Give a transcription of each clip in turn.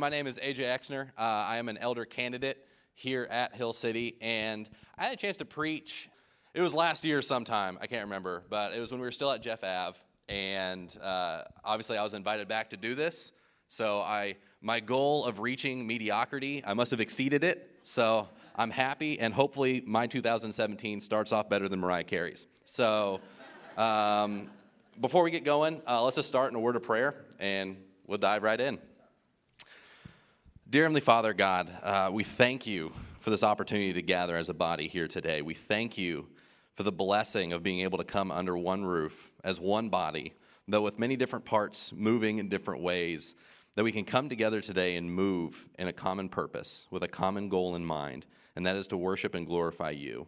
My name is AJ Exner. Uh, I am an elder candidate here at Hill City, and I had a chance to preach. It was last year sometime, I can't remember, but it was when we were still at Jeff Ave, and uh, obviously I was invited back to do this. So I, my goal of reaching mediocrity, I must have exceeded it. So I'm happy, and hopefully my 2017 starts off better than Mariah Carey's. So um, before we get going, uh, let's just start in a word of prayer, and we'll dive right in. Dear Heavenly Father, God, uh, we thank you for this opportunity to gather as a body here today. We thank you for the blessing of being able to come under one roof as one body, though with many different parts moving in different ways, that we can come together today and move in a common purpose with a common goal in mind, and that is to worship and glorify you.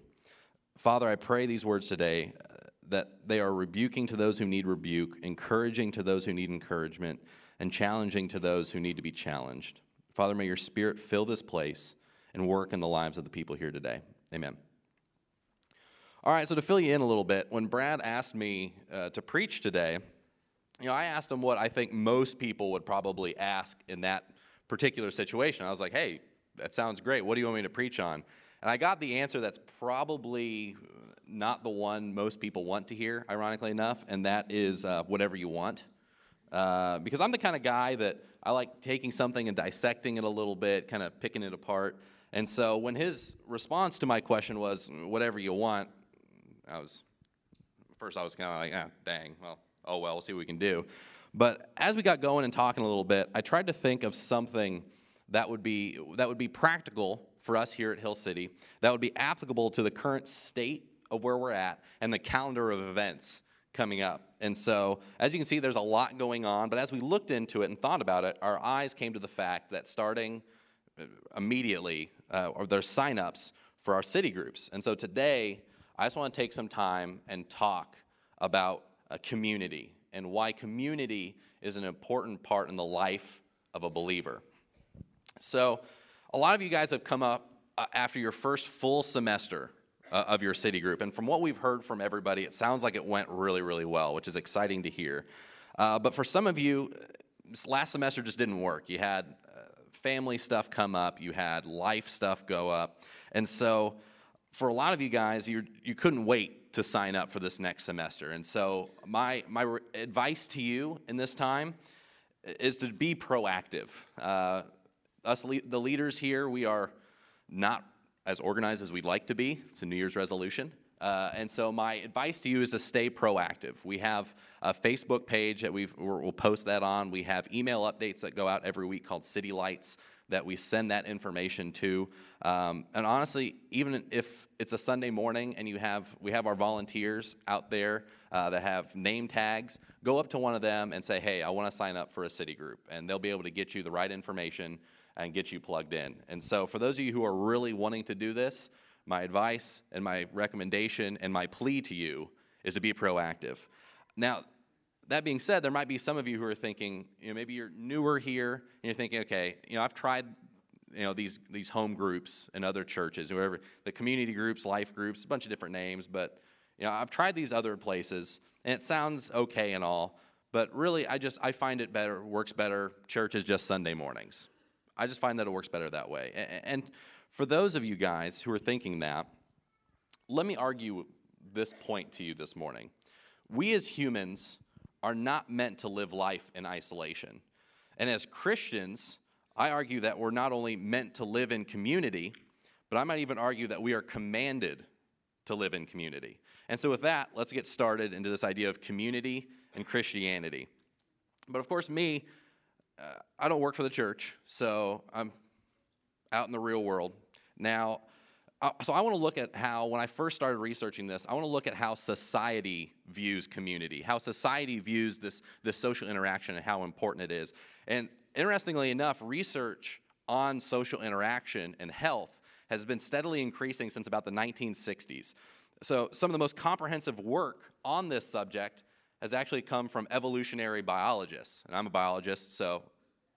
Father, I pray these words today uh, that they are rebuking to those who need rebuke, encouraging to those who need encouragement, and challenging to those who need to be challenged. Father, may your spirit fill this place and work in the lives of the people here today. Amen. All right, so to fill you in a little bit, when Brad asked me uh, to preach today, you know, I asked him what I think most people would probably ask in that particular situation. I was like, hey, that sounds great. What do you want me to preach on? And I got the answer that's probably not the one most people want to hear, ironically enough, and that is uh, whatever you want. Uh, because I'm the kind of guy that I like taking something and dissecting it a little bit, kind of picking it apart. And so when his response to my question was, whatever you want, I was, first I was kind of like, ah, dang, well, oh well, we'll see what we can do. But as we got going and talking a little bit, I tried to think of something that would be, that would be practical for us here at Hill City, that would be applicable to the current state of where we're at and the calendar of events coming up. And so, as you can see, there's a lot going on. But as we looked into it and thought about it, our eyes came to the fact that starting uh, immediately, uh, or there's signups for our city groups. And so today, I just want to take some time and talk about a community and why community is an important part in the life of a believer. So, a lot of you guys have come up uh, after your first full semester uh, of your city group. And from what we've heard from everybody, it sounds like it went really, really well, which is exciting to hear. Uh, but for some of you, last semester just didn't work. You had uh, family stuff come up, you had life stuff go up. And so for a lot of you guys, you you couldn't wait to sign up for this next semester. And so my, my re- advice to you in this time is to be proactive. Uh, us, le- the leaders here, we are not as organized as we'd like to be. It's a New Year's resolution. Uh, and so, my advice to you is to stay proactive. We have a Facebook page that we will post that on. We have email updates that go out every week called City Lights that we send that information to. Um, and honestly, even if it's a Sunday morning and you have we have our volunteers out there uh, that have name tags, go up to one of them and say, "Hey, I want to sign up for a city group," and they'll be able to get you the right information and get you plugged in. And so, for those of you who are really wanting to do this, my advice and my recommendation and my plea to you is to be proactive. Now, that being said, there might be some of you who are thinking, you know, maybe you're newer here and you're thinking, okay, you know, I've tried you know these these home groups and other churches, whoever the community groups, life groups, a bunch of different names, but you know, I've tried these other places and it sounds okay and all, but really I just I find it better works better church is just Sunday mornings. I just find that it works better that way. And for those of you guys who are thinking that, let me argue this point to you this morning. We as humans are not meant to live life in isolation. And as Christians, I argue that we're not only meant to live in community, but I might even argue that we are commanded to live in community. And so, with that, let's get started into this idea of community and Christianity. But of course, me, uh, I don't work for the church, so I'm out in the real world. Now, uh, so I want to look at how, when I first started researching this, I want to look at how society views community, how society views this, this social interaction and how important it is. And interestingly enough, research on social interaction and health has been steadily increasing since about the 1960s. So, some of the most comprehensive work on this subject has actually come from evolutionary biologists. And I'm a biologist, so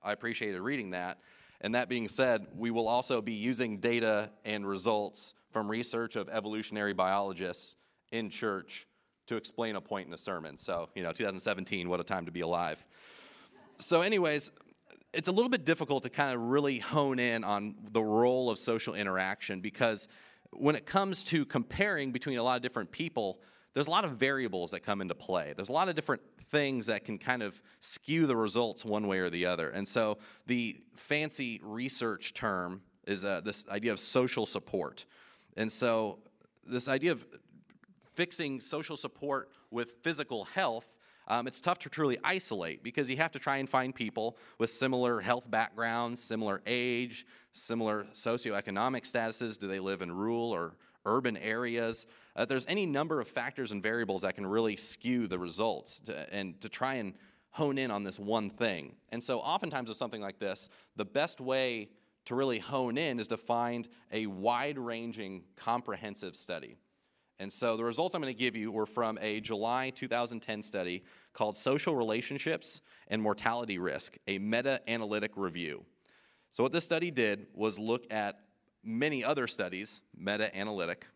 I appreciated reading that. And that being said, we will also be using data and results from research of evolutionary biologists in church to explain a point in a sermon. So, you know, 2017, what a time to be alive. So, anyways, it's a little bit difficult to kind of really hone in on the role of social interaction because when it comes to comparing between a lot of different people, there's a lot of variables that come into play. There's a lot of different things that can kind of skew the results one way or the other. And so the fancy research term is uh, this idea of social support. And so this idea of fixing social support with physical health um, it's tough to truly isolate because you have to try and find people with similar health backgrounds, similar age, similar socioeconomic statuses. Do they live in rural or urban areas? Uh, there's any number of factors and variables that can really skew the results to, and to try and hone in on this one thing. And so, oftentimes, with something like this, the best way to really hone in is to find a wide ranging, comprehensive study. And so the results I'm going to give you were from a July 2010 study called Social Relationships and Mortality Risk, a meta analytic review. So, what this study did was look at many other studies, meta analytic.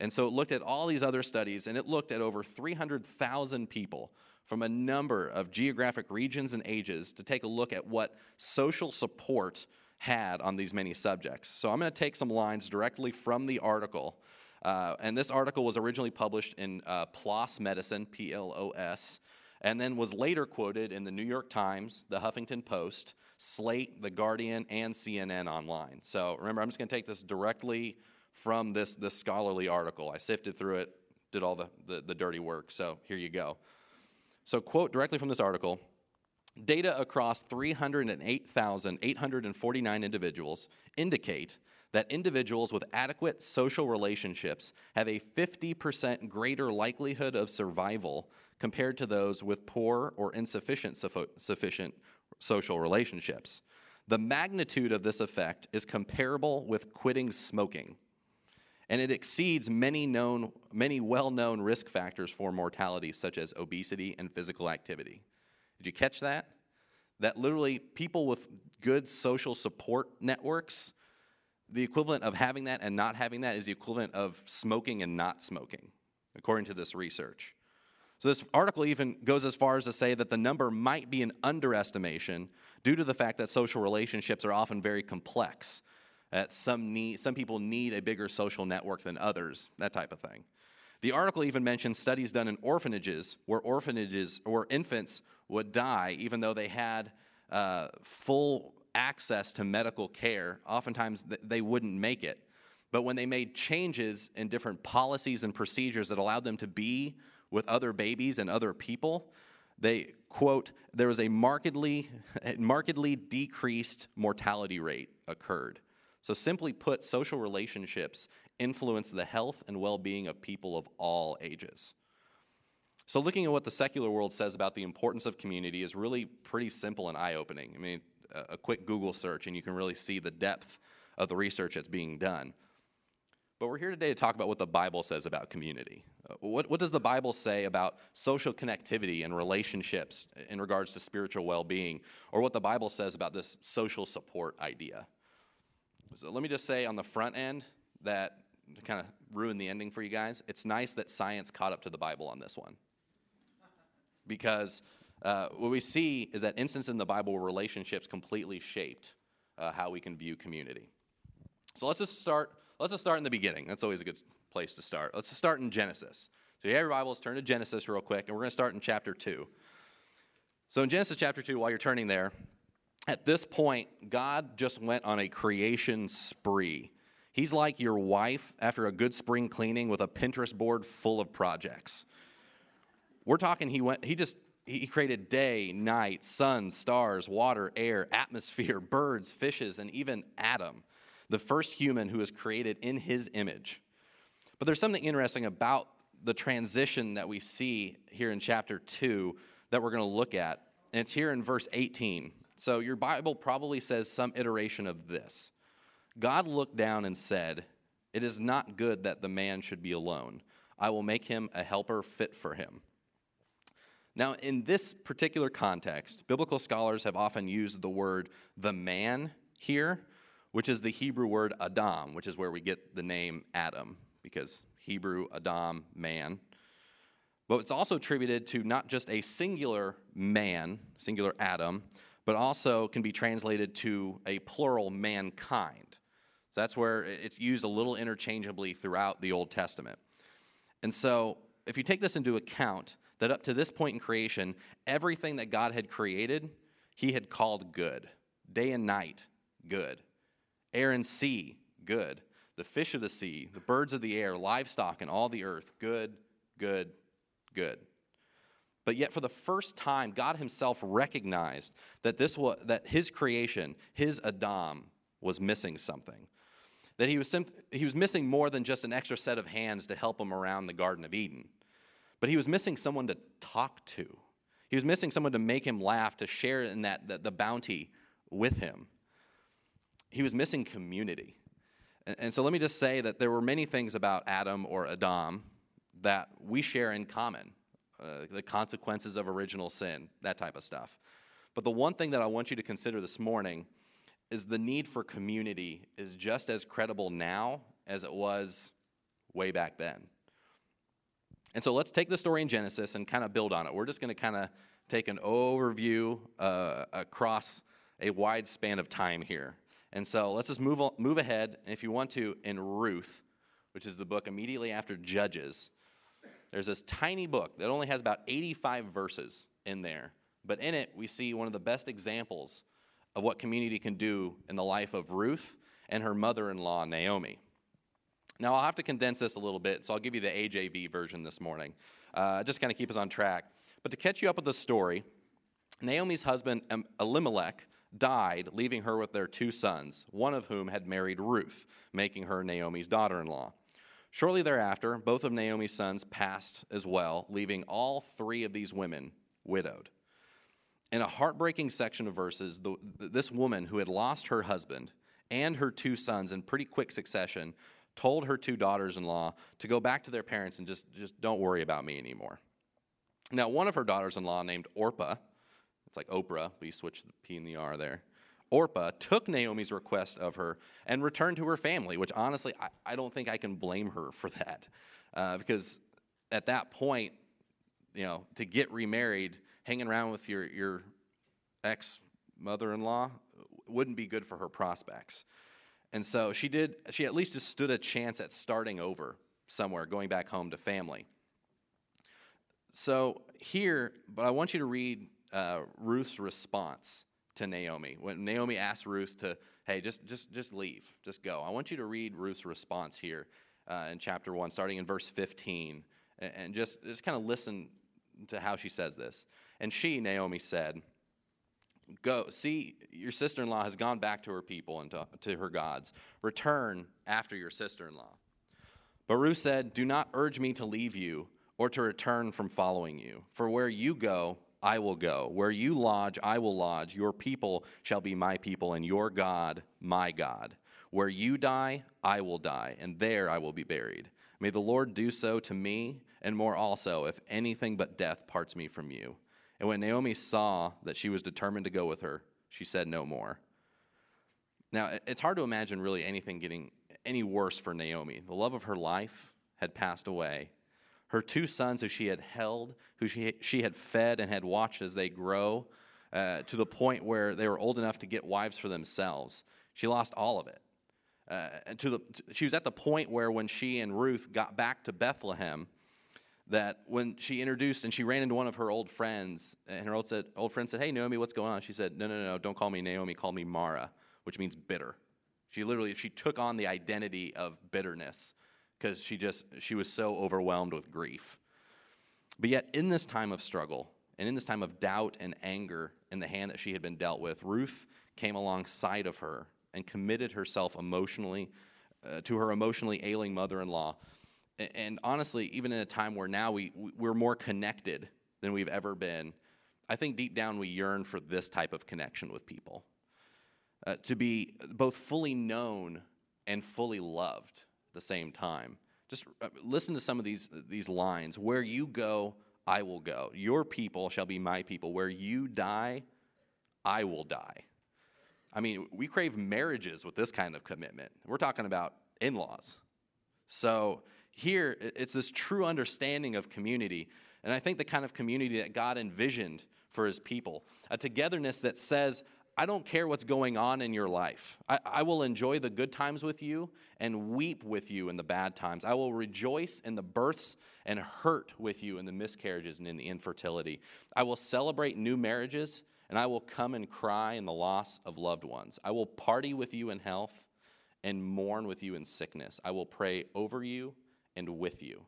And so it looked at all these other studies and it looked at over 300,000 people from a number of geographic regions and ages to take a look at what social support had on these many subjects. So I'm going to take some lines directly from the article uh, and this article was originally published in uh, PLOS Medicine, P L O S, and then was later quoted in the New York Times, the Huffington Post, Slate, The Guardian, and CNN online. So remember, I'm just going to take this directly from this, this scholarly article. I sifted through it, did all the, the, the dirty work. So here you go. So, quote directly from this article data across 308,849 individuals indicate that individuals with adequate social relationships have a 50% greater likelihood of survival compared to those with poor or insufficient sufficient social relationships. The magnitude of this effect is comparable with quitting smoking, and it exceeds many known many well-known risk factors for mortality such as obesity and physical activity. Did you catch that? That literally people with good social support networks the equivalent of having that and not having that is the equivalent of smoking and not smoking, according to this research. So, this article even goes as far as to say that the number might be an underestimation due to the fact that social relationships are often very complex. That some, need, some people need a bigger social network than others, that type of thing. The article even mentions studies done in orphanages where orphanages or infants would die even though they had uh, full access to medical care, oftentimes they wouldn't make it. But when they made changes in different policies and procedures that allowed them to be with other babies and other people, they quote, there was a markedly, markedly decreased mortality rate occurred. So, simply put, social relationships influence the health and well being of people of all ages. So, looking at what the secular world says about the importance of community is really pretty simple and eye opening. I mean, a quick Google search and you can really see the depth of the research that's being done. But we're here today to talk about what the Bible says about community. Uh, what, what does the Bible say about social connectivity and relationships in regards to spiritual well being, or what the Bible says about this social support idea? So let me just say on the front end that to kind of ruin the ending for you guys, it's nice that science caught up to the Bible on this one. Because uh, what we see is that instance in the Bible where relationships completely shaped uh, how we can view community. So let's just start. Let's just start in the beginning. That's always a good place to start. Let's just start in Genesis. So you have your Bibles, turn to Genesis real quick, and we're going to start in chapter two. So in Genesis chapter two, while you're turning there, at this point, God just went on a creation spree. He's like your wife after a good spring cleaning with a Pinterest board full of projects. We're talking he went he just he created day, night, sun, stars, water, air, atmosphere, birds, fishes, and even Adam, the first human who was created in his image. But there's something interesting about the transition that we see here in chapter 2 that we're going to look at. And it's here in verse 18. So your Bible probably says some iteration of this God looked down and said, It is not good that the man should be alone. I will make him a helper fit for him. Now, in this particular context, biblical scholars have often used the word the man here, which is the Hebrew word Adam, which is where we get the name Adam, because Hebrew, Adam, man. But it's also attributed to not just a singular man, singular Adam, but also can be translated to a plural mankind. So that's where it's used a little interchangeably throughout the Old Testament. And so, if you take this into account, that up to this point in creation, everything that God had created, He had called good. Day and night, good. Air and sea, good. The fish of the sea, the birds of the air, livestock, and all the earth, good, good, good. But yet, for the first time, God Himself recognized that this was, that His creation, His Adam, was missing something. That he was, sim- he was missing more than just an extra set of hands to help him around the Garden of Eden. But he was missing someone to talk to. He was missing someone to make him laugh, to share in that the, the bounty with him. He was missing community. And, and so let me just say that there were many things about Adam or Adam that we share in common. Uh, the consequences of original sin, that type of stuff. But the one thing that I want you to consider this morning is the need for community is just as credible now as it was way back then. And so let's take the story in Genesis and kind of build on it. We're just going to kind of take an overview uh, across a wide span of time here. And so let's just move, move ahead. And if you want to, in Ruth, which is the book immediately after Judges, there's this tiny book that only has about 85 verses in there. But in it, we see one of the best examples of what community can do in the life of Ruth and her mother in law, Naomi. Now, I'll have to condense this a little bit, so I'll give you the AJV version this morning, uh, just kind of keep us on track. But to catch you up with the story, Naomi's husband, Elimelech, died, leaving her with their two sons, one of whom had married Ruth, making her Naomi's daughter in law. Shortly thereafter, both of Naomi's sons passed as well, leaving all three of these women widowed. In a heartbreaking section of verses, the, this woman who had lost her husband and her two sons in pretty quick succession told her two daughters in law to go back to their parents and just, just don't worry about me anymore. Now, one of her daughters in law, named Orpah, it's like Oprah, but you switch the P and the R there. Orpah took Naomi's request of her and returned to her family, which honestly, I, I don't think I can blame her for that. Uh, because at that point, you know, to get remarried, hanging around with your, your ex mother in law wouldn't be good for her prospects. And so she did, she at least just stood a chance at starting over somewhere, going back home to family. So here, but I want you to read uh, Ruth's response to Naomi. When Naomi asked Ruth to, hey, just, just, just leave, just go. I want you to read Ruth's response here uh, in chapter 1, starting in verse 15, and, and just, just kind of listen to how she says this. And she, Naomi, said, Go, see, your sister in law has gone back to her people and to, to her gods. Return after your sister in law. But Ruth said, Do not urge me to leave you or to return from following you. For where you go, I will go. Where you lodge, I will lodge. Your people shall be my people, and your God, my God. Where you die, I will die, and there I will be buried. May the Lord do so to me, and more also, if anything but death parts me from you. And when Naomi saw that she was determined to go with her, she said no more. Now, it's hard to imagine really anything getting any worse for Naomi. The love of her life had passed away. Her two sons, who she had held, who she, she had fed and had watched as they grow uh, to the point where they were old enough to get wives for themselves, she lost all of it. Uh, to the, she was at the point where when she and Ruth got back to Bethlehem, that when she introduced and she ran into one of her old friends, and her old, said, old friend said, Hey, Naomi, what's going on? She said, No, no, no, don't call me Naomi, call me Mara, which means bitter. She literally, she took on the identity of bitterness because she just, she was so overwhelmed with grief. But yet, in this time of struggle, and in this time of doubt and anger in the hand that she had been dealt with, Ruth came alongside of her and committed herself emotionally uh, to her emotionally ailing mother in law and honestly, even in a time where now we, we're more connected than we've ever been, I think deep down we yearn for this type of connection with people. Uh, to be both fully known and fully loved the same time. Just uh, listen to some of these, these lines. Where you go, I will go. Your people shall be my people. Where you die, I will die. I mean, we crave marriages with this kind of commitment. We're talking about in laws. So, here, it's this true understanding of community. And I think the kind of community that God envisioned for his people, a togetherness that says, I don't care what's going on in your life. I, I, will enjoy the good times with you and weep with you in the bad times. I will rejoice in the births and hurt with you in the miscarriages and in the infertility. I will celebrate new marriages and I will come and cry in the loss of loved ones. I will party with you in health and mourn with you in sickness. I will pray over you and with you.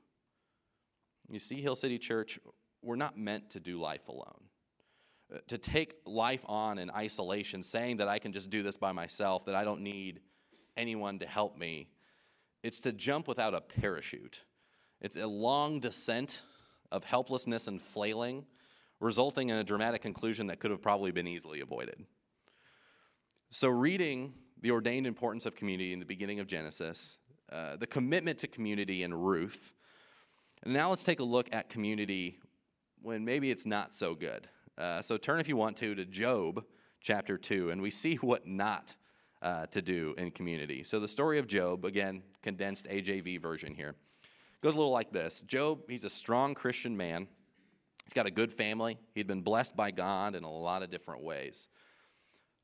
You see, Hill City Church, we're not meant to do life alone to take life on in isolation, saying that I can just do this by myself, that I don't need anyone to help me. It's to jump without a parachute. It's a long descent of helplessness and flailing, resulting in a dramatic conclusion that could have probably been easily avoided. So, reading the ordained importance of community in the beginning of Genesis, uh, the commitment to community in Ruth, and now let's take a look at community when maybe it's not so good. Uh, so turn, if you want to, to Job chapter 2, and we see what not uh, to do in community. So the story of Job, again, condensed AJV version here, goes a little like this Job, he's a strong Christian man. He's got a good family. He'd been blessed by God in a lot of different ways.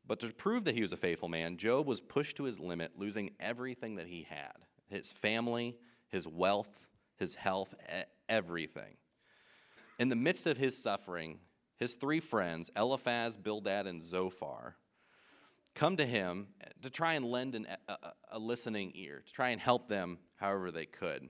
But to prove that he was a faithful man, Job was pushed to his limit, losing everything that he had his family, his wealth, his health, everything. In the midst of his suffering, his three friends, Eliphaz, Bildad, and Zophar, come to him to try and lend an, a, a, listening ear, to try and help them however they could.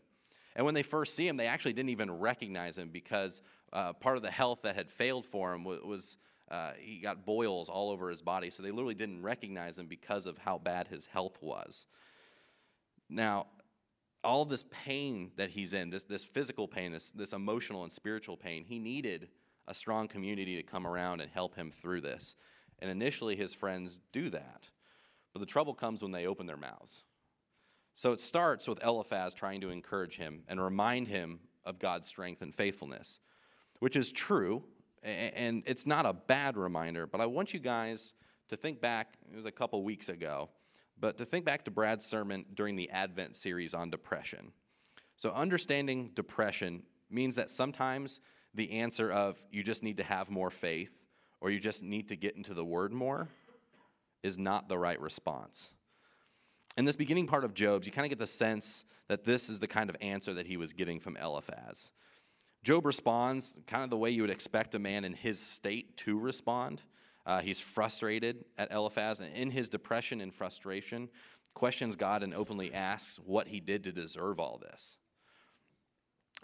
And when they first see him, they actually didn't even recognize him because uh, part of the health that had failed for him was, was uh, he got boils all over his body. So they literally didn't recognize him because of how bad his health was. Now, all this pain that he's in, this, this physical pain, this, this emotional and spiritual pain, he needed a strong community to come around and help him through this. And initially, his friends do that. But the trouble comes when they open their mouths. So it starts with Eliphaz trying to encourage him and remind him of God's strength and faithfulness, which is true. And it's not a bad reminder, but I want you guys to think back, it was a couple weeks ago, but to think back to Brad's sermon during the Advent series on depression. So, understanding depression means that sometimes the answer of you just need to have more faith or you just need to get into the word more is not the right response. In this beginning part of Job's, you kind of get the sense that this is the kind of answer that he was getting from Eliphaz. Job responds kind of the way you would expect a man in his state to respond. Uh, he's frustrated at Eliphaz, and in his depression and frustration, questions God and openly asks what he did to deserve all this.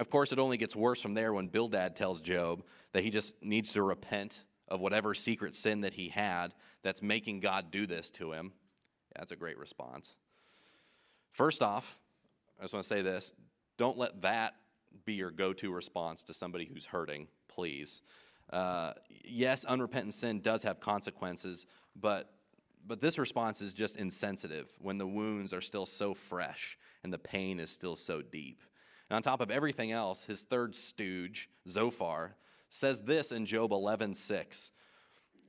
Of course, it only gets worse from there when Bildad tells Job that he just needs to repent of whatever secret sin that he had that's making God do this to him. Yeah, that's a great response. First off, I just want to say this don't let that be your go to response to somebody who's hurting, please. Uh, yes, unrepentant sin does have consequences, but, but this response is just insensitive when the wounds are still so fresh and the pain is still so deep. And on top of everything else, his third stooge, Zophar, says this in Job 11:6.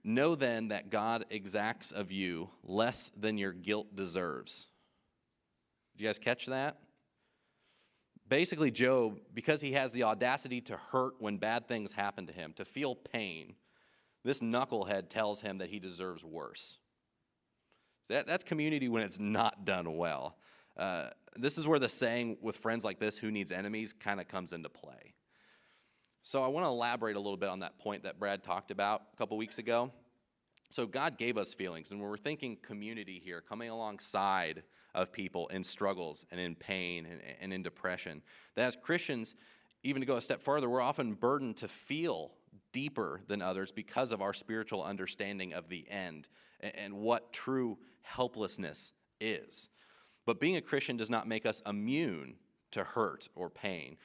Know then that God exacts of you less than your guilt deserves. Did you guys catch that? Basically, Job, because he has the audacity to hurt when bad things happen to him, to feel pain, this knucklehead tells him that he deserves worse. That, that's community when it's not done well. Uh, this is where the saying with friends like this, who needs enemies, kind of comes into play. So I want to elaborate a little bit on that point that Brad talked about a couple weeks ago. So God gave us feelings, and when we're thinking community here, coming alongside of people in struggles and in pain and, and in depression, that as Christians, even to go a step further, we're often burdened to feel deeper than others because of our spiritual understanding of the end and, and what true helplessness is. But being a Christian does not make us immune to hurt or pain.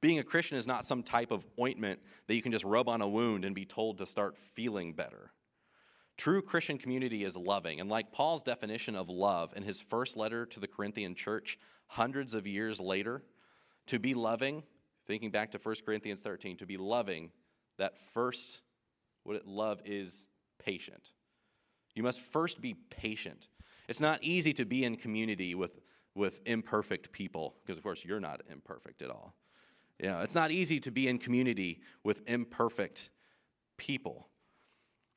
Being a Christian is not some type of ointment that you can just rub on a wound and be told to start feeling better. True Christian community is loving. And like Paul's definition of love in his first letter to the Corinthian church, hundreds of years later, to be loving, thinking back to 1 Corinthians 13, to be loving, that first, what it, love is patient. You must first be patient. It's not easy to be in community with, with imperfect people, because of course you're not imperfect at all. You know, it's not easy to be in community with imperfect people.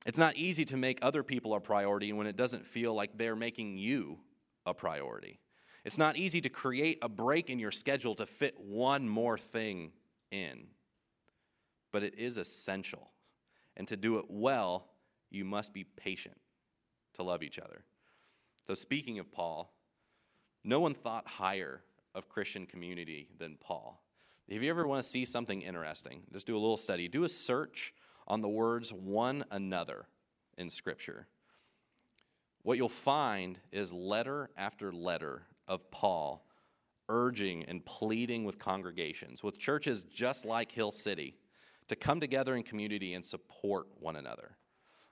It's not easy to make other people a priority when it doesn't feel like they're making you a priority. It's not easy to create a break in your schedule to fit one more thing in, but it is essential. And to do it well, you must be patient to love each other. So, speaking of Paul, no one thought higher of Christian community than Paul. If you ever want to see something interesting, just do a little study. Do a search on the words one another in Scripture. What you'll find is letter after letter of Paul urging and pleading with congregations, with churches just like Hill City, to come together in community and support one another.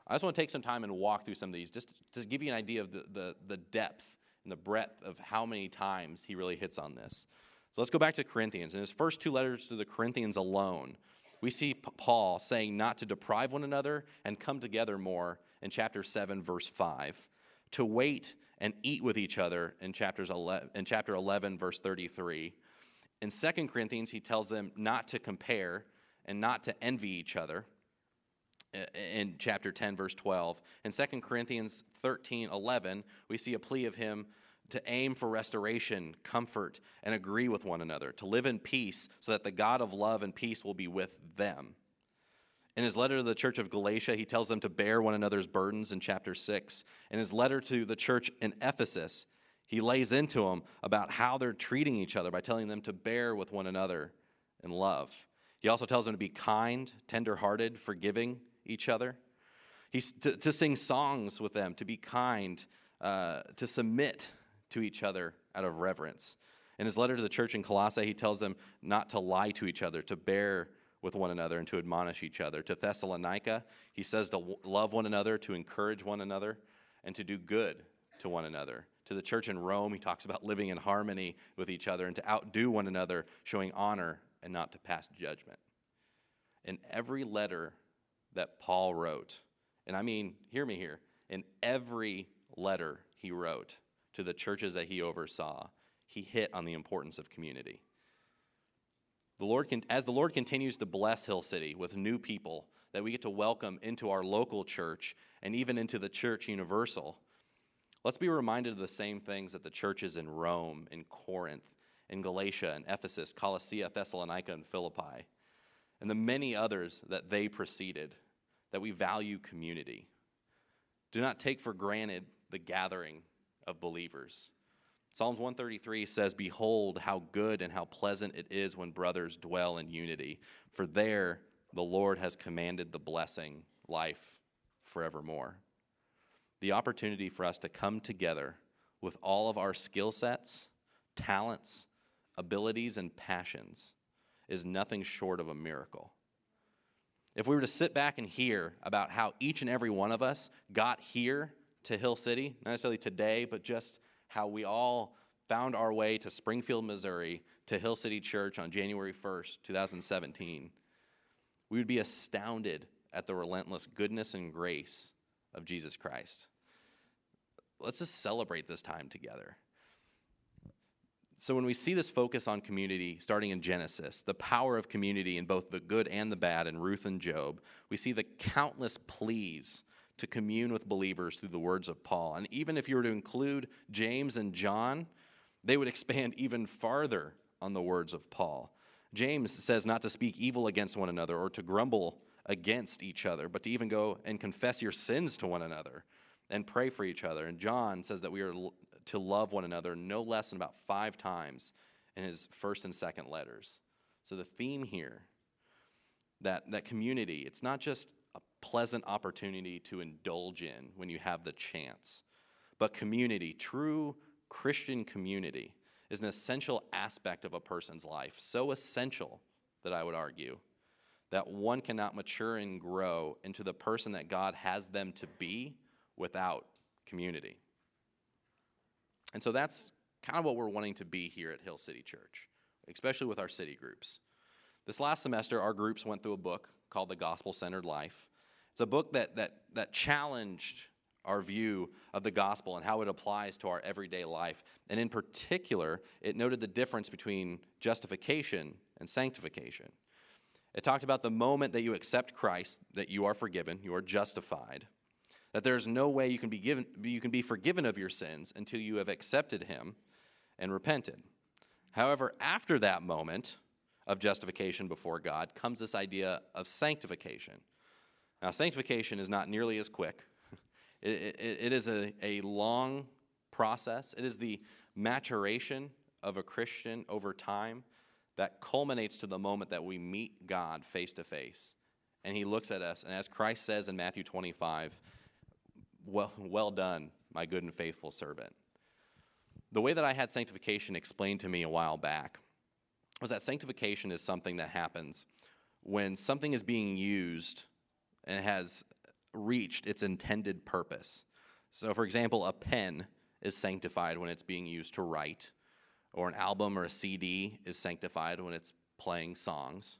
I just want to take some time and walk through some of these just to give you an idea of the, the, the depth and the breadth of how many times he really hits on this. So let's go back to Corinthians. In his first two letters to the Corinthians alone, we see Paul saying not to deprive one another and come together more in chapter 7, verse 5, to wait and eat with each other in, chapters 11, in chapter 11, verse 33. In 2 Corinthians, he tells them not to compare and not to envy each other Uh, in chapter 10, verse 12. In 2 Corinthians 13, 11, we see a plea of him to aim for restoration, comfort, and agree with one another, to live in peace, so that the God of love and peace will be with them. In his letter to the church of Galatia, he tells them to bear one another's burdens in chapter 6. In his letter to the church in Ephesus, he lays into them about how they're treating each other by telling them to bear with one another in love. He also tells them to be kind, tenderhearted, forgiving each other. He's to, to sing songs with them, to be kind, uh, to submit to each other out of reverence. In his letter to the church in Colossae, he tells them not to lie to each other, to bear with one another, and to admonish each other. To Thessalonica, he says to love one another, to encourage one another, and to do good to one another. To the church in Rome, he talks about living in harmony with each other and to outdo one another, showing honor and not to pass judgment. In every letter that Paul wrote, and I mean, hear me here, in every letter he wrote, to the churches that he oversaw, he hit on the importance of community. The Lord, can, as the Lord continues to bless Hill City with new people that we get to welcome into our local church and even into the church universal, let's be reminded of the same things that the churches in Rome, in Corinth, in Galatia, in Ephesus, Colossae, Thessalonica, and Philippi, and the many others that they preceded, that we value community. Do not take for granted the gathering of believers. Psalms 133 says, Behold, how good and how pleasant it is when brothers dwell in unity, for there the Lord has commanded the blessing, life forevermore. The opportunity for us to come together with all of our skill sets, talents, abilities, and passions is nothing short of a miracle. If we were to sit back and hear about how each and every one of us got here to Hill City, not necessarily today, but just how we all found our way to Springfield, Missouri, to Hill City Church on January 1st, 2017, we would be astounded at the relentless goodness and grace of Jesus Christ. Let's just celebrate this time together. So, when we see this focus on community starting in Genesis, the power of community in both the good and the bad in Ruth and Job, we see the countless pleas to commune with believers through the words of Paul. And even if you were to include James and John, they would expand even farther on the words of Paul. James says not to speak evil against one another or to grumble against each other, but to even go and confess your sins to one another and pray for each other. And John says that we are to love one another no less than about five times in his first and second letters. So the theme here that that community, it's not just a pleasant opportunity to indulge in when you have the chance. But community, true Christian community, is an essential aspect of a person's life. So essential that I would argue that one cannot mature and grow into the person that God has them to be without community. And so that's kind of what we're wanting to be here at Hill City Church, especially with our city groups. This last semester, our groups went through a book called The Gospel Centered Life. It's a book that, that, that challenged our view of the gospel and how it applies to our everyday life. And in particular, it noted the difference between justification and sanctification. It talked about the moment that you accept Christ, that you are forgiven, you are justified, that there's no way you can be given you can be forgiven of your sins until you have accepted him and repented. However, after that moment of justification before God comes this idea of sanctification. Now, sanctification is not nearly as quick. It, it, it is a, a long process. It is the maturation of a Christian over time that culminates to the moment that we meet God face to face. And he looks at us, and as Christ says in Matthew 25, well, well done, my good and faithful servant. The way that I had sanctification explained to me a while back was that sanctification is something that happens when something is being used and has reached its intended purpose. So, for example, a pen is sanctified when it's being used to write, or an album or a CD is sanctified when it's playing songs.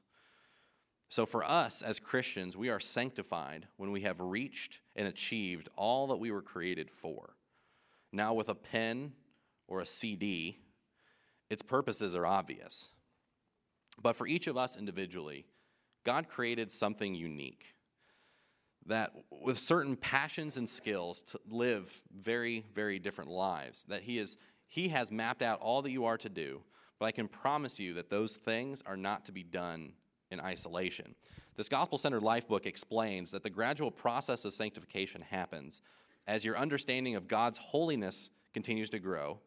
So, for us as Christians, we are sanctified when we have reached and achieved all that we were created for. Now, with a pen or a CD, its purposes are obvious. But for each of us individually, God created something unique that with certain passions and skills to live very very different lives that he is he has mapped out all that you are to do but i can promise you that those things are not to be done in isolation this gospel centered life book explains that the gradual process of sanctification happens as your understanding of god's holiness continues to grow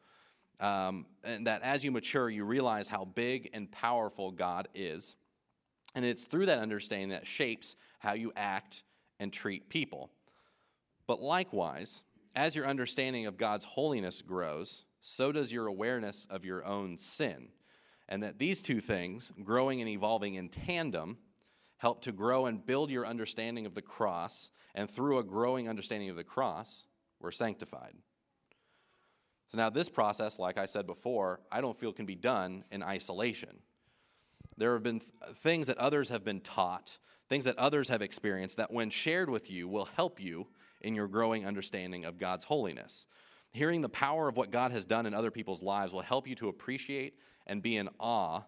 um, and that as you mature you realize how big and powerful god is and it's through that understanding that shapes how you act and treat people. But likewise, as your understanding of God's holiness grows, so does your awareness of your own sin. And that these two things, growing and evolving in tandem, help to grow and build your understanding of the cross. And through a growing understanding of the cross, we're sanctified. So now, this process, like I said before, I don't feel can be done in isolation. There have been th- things that others have been taught things that others have experienced that, when shared with you, will help you in your growing understanding of God's holiness. Hearing the power of what God has done in other people's lives will help you to appreciate and be in awe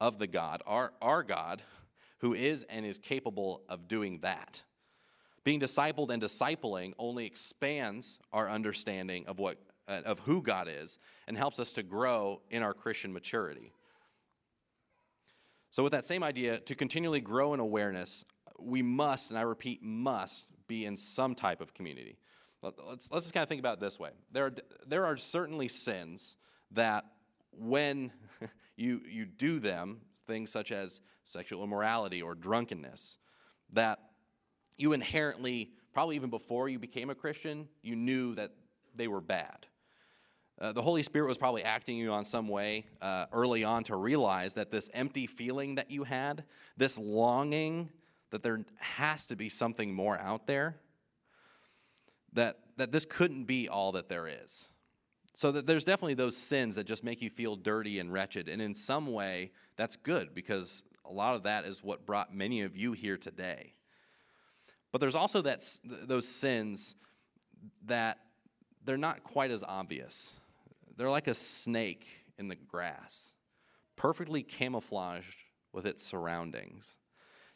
of the God, our, our God, who is and is capable of doing that. Being discipled and discipling only expands our understanding of, what, uh, of who God is and helps us to grow in our Christian maturity. So, with that same idea, to continually grow in awareness, we must, and I repeat, must be in some type of community. Let's, let's just kind of think about it this way there are, there are certainly sins that when you, you do them, things such as sexual immorality or drunkenness, that you inherently, probably even before you became a Christian, you knew that they were bad. Uh, the Holy Spirit was probably acting you on some way uh, early on to realize that this empty feeling that you had, this longing that there has to be something more out there, that, that this couldn't be all that there is. So that there's definitely those sins that just make you feel dirty and wretched. And in some way, that's good because a lot of that is what brought many of you here today. But there's also that, those sins that they're not quite as obvious. They're like a snake in the grass, perfectly camouflaged with its surroundings,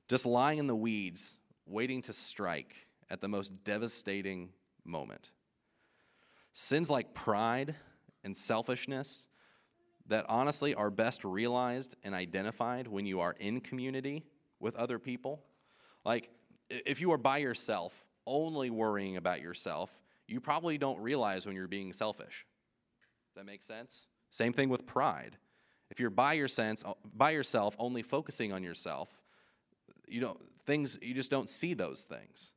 just lying in the weeds, waiting to strike at the most devastating moment. Sins like pride and selfishness that honestly are best realized and identified when you are in community with other people. Like, if you are by yourself, only worrying about yourself, you probably don't realize when you're being selfish. That makes sense? Same thing with pride. If you're by, your sense, by yourself, only focusing on yourself, you don't things you just don't see those things.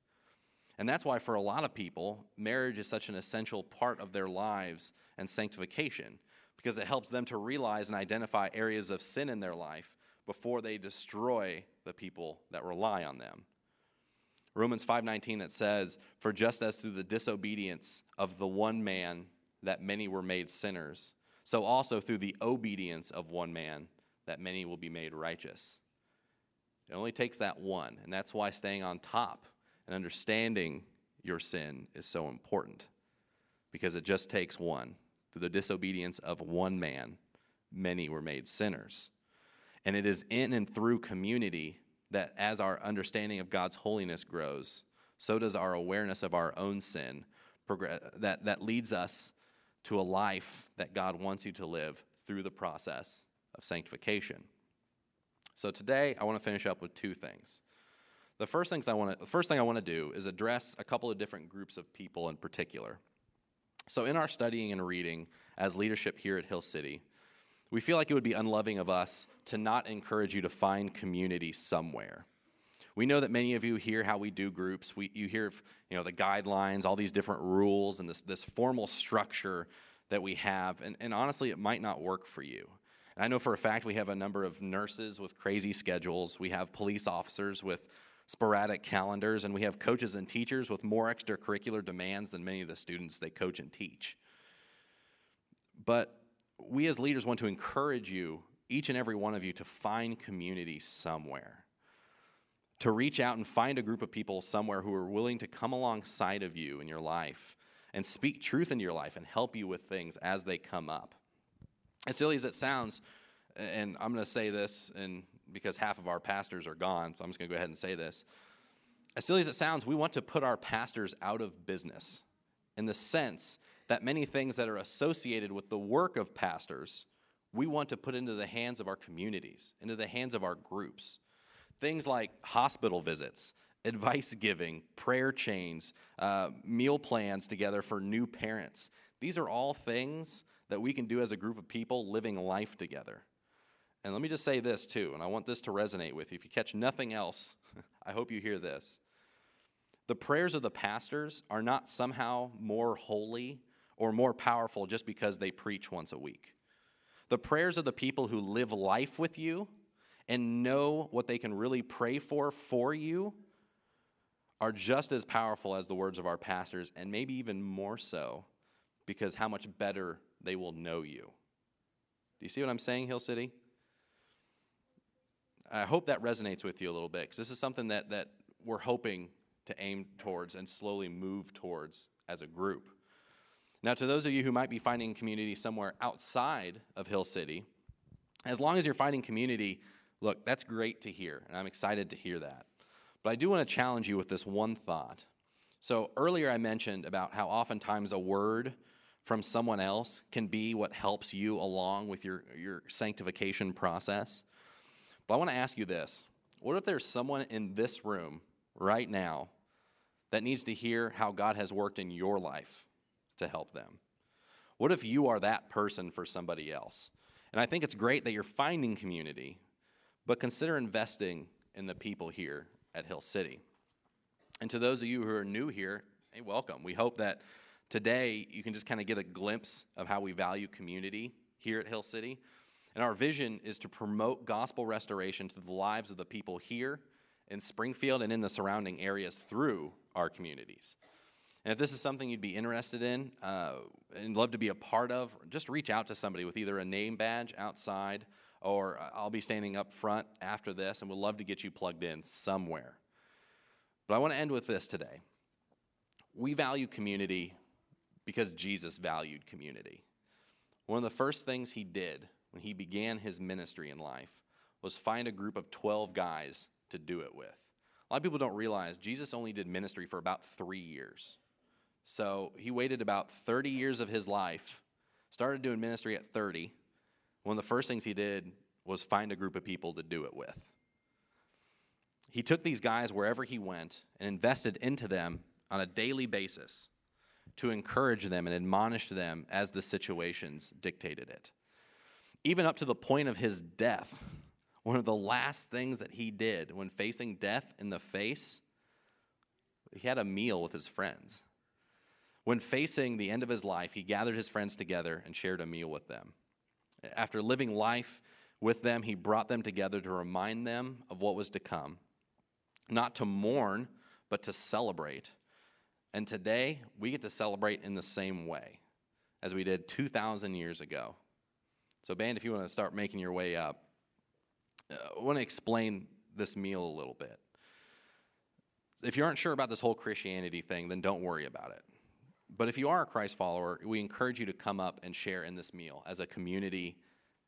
And that's why for a lot of people, marriage is such an essential part of their lives and sanctification because it helps them to realize and identify areas of sin in their life before they destroy the people that rely on them. Romans 5:19 that says, "For just as through the disobedience of the one man that many were made sinners, so also through the obedience of one man that many will be made righteous. It only takes that one, and that's why staying on top and understanding your sin is so important, because it just takes one. Through the disobedience of one man, many were made sinners. And it is in and through community that as our understanding of God's holiness grows, so does our awareness of our own sin that, that leads us to a life that God wants you to live through the process of sanctification. So today I want to finish up with two things. The first things I want to the first thing I want to do is address a couple of different groups of people in particular. So in our studying and reading as leadership here at Hill City, we feel like it would be unloving of us to not encourage you to find community somewhere. We know that many of you hear how we do groups. We, you hear, you know, the guidelines, all these different rules, and this, this formal structure that we have. And, and honestly, it might not work for you. And I know for a fact we have a number of nurses with crazy schedules. We have police officers with sporadic calendars, and we have coaches and teachers with more extracurricular demands than many of the students they coach and teach. But we as leaders want to encourage you, each and every one of you, to find community somewhere to reach out and find a group of people somewhere who are willing to come alongside of you in your life and speak truth into your life and help you with things as they come up. As silly as it sounds, and I'm going to say this, and because half of our pastors are gone, so I'm just going to go ahead and say this. As silly as it sounds, we want to put our pastors out of business in the sense that many things that are associated with the work of pastors, we want to put into the hands of our communities, into the hands of our groups. Things like hospital visits, advice giving, prayer chains, uh, meal plans together for new parents. These are all things that we can do as a group of people living life together. And let me just say this too, and I want this to resonate with you. If you catch nothing else, I hope you hear this. The prayers of the pastors are not somehow more holy or more powerful just because they preach once a week. The prayers of the people who live life with you and know what they can really pray for for you are just as powerful as the words of our pastors, and maybe even more so because how much better they will know you. Do you see what I'm saying, Hill City? I hope that resonates with you a little bit because this is something that, that we're hoping to aim towards and slowly move towards as a group. Now, to those of you who might be finding community somewhere outside of Hill City, as long as you're finding community Look, that's great to hear, and I'm excited to hear that. But I do want to challenge you with this one thought. So earlier I mentioned about how oftentimes a word from someone else can be what helps you along with your, your sanctification process. But I want to ask you this What if there's someone in this room right now that needs to hear how God has worked in your life to help them? What if you are that person for somebody else? And I think it's great that you're finding community, but consider investing in the people here at Hill City. And to those of you who are new here, hey, welcome. We hope that today you can just kind of get a glimpse of how we value community here at Hill City. And our vision is to promote gospel restoration to the lives of the people here in Springfield and in the surrounding areas through our communities. And if this is something you'd be interested in uh, and love to be a part of, just reach out to somebody with either a name badge outside or I'll be standing up front after this and would love to get you plugged in somewhere. But I want to end with this today. We value community because Jesus valued community. One of the first things he did when he began his ministry in life was find a group of 12 guys to do it with. A lot of people don't realize Jesus only did ministry for about three years. So he waited about 30 years of his life, started doing ministry at 30, one of the first things he did was find a group of people to do it with. He took these guys wherever he went and invested into them on a daily basis to encourage them and admonish them as the situations dictated it. Even up to the point of his death, one of the last things that he did when facing death in the face, he had a meal with his friends. When facing the end of his life, he gathered his friends together and shared a meal with them. After living life with them, he brought them together to remind them of what was to come, not to mourn, but to celebrate. And today, we get to celebrate in the same way as we did 2,000 years ago. So, band, if you want to start making your way up, uh, I want to explain this meal a little bit. If you aren't sure about this whole Christianity thing, then don't worry about it. But if you are a Christ follower, we encourage you to come up and share in this meal as a community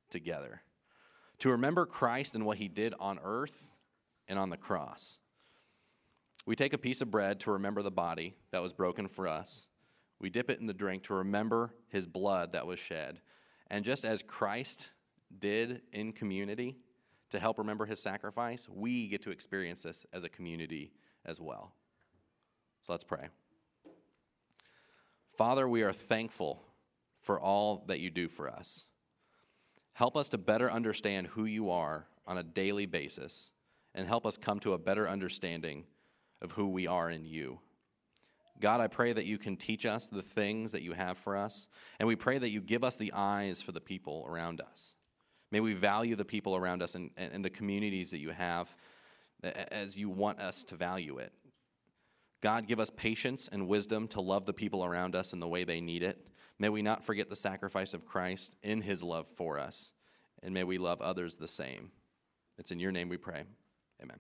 together. To remember Christ and what he did on earth and on the cross. We take a piece of bread to remember the body that was broken for us. We dip it in the drink to remember his blood that was shed. And just as Christ did in community to help remember his sacrifice, we get to experience this as a community as well. So let's pray. Father, we are thankful for all that you do for us. Help us to better understand who you are on a daily basis and help us come to a better understanding of who we are in you. God, I pray that you can teach us the things that you have for us, and we pray that you give us the eyes for the people around us. May we value the people around us and, and the communities that you have as you want us to value it. God, give us patience and wisdom to love the people around us in the way they need it. May we not forget the sacrifice of Christ in his love for us, and may we love others the same. It's in your name we pray. Amen.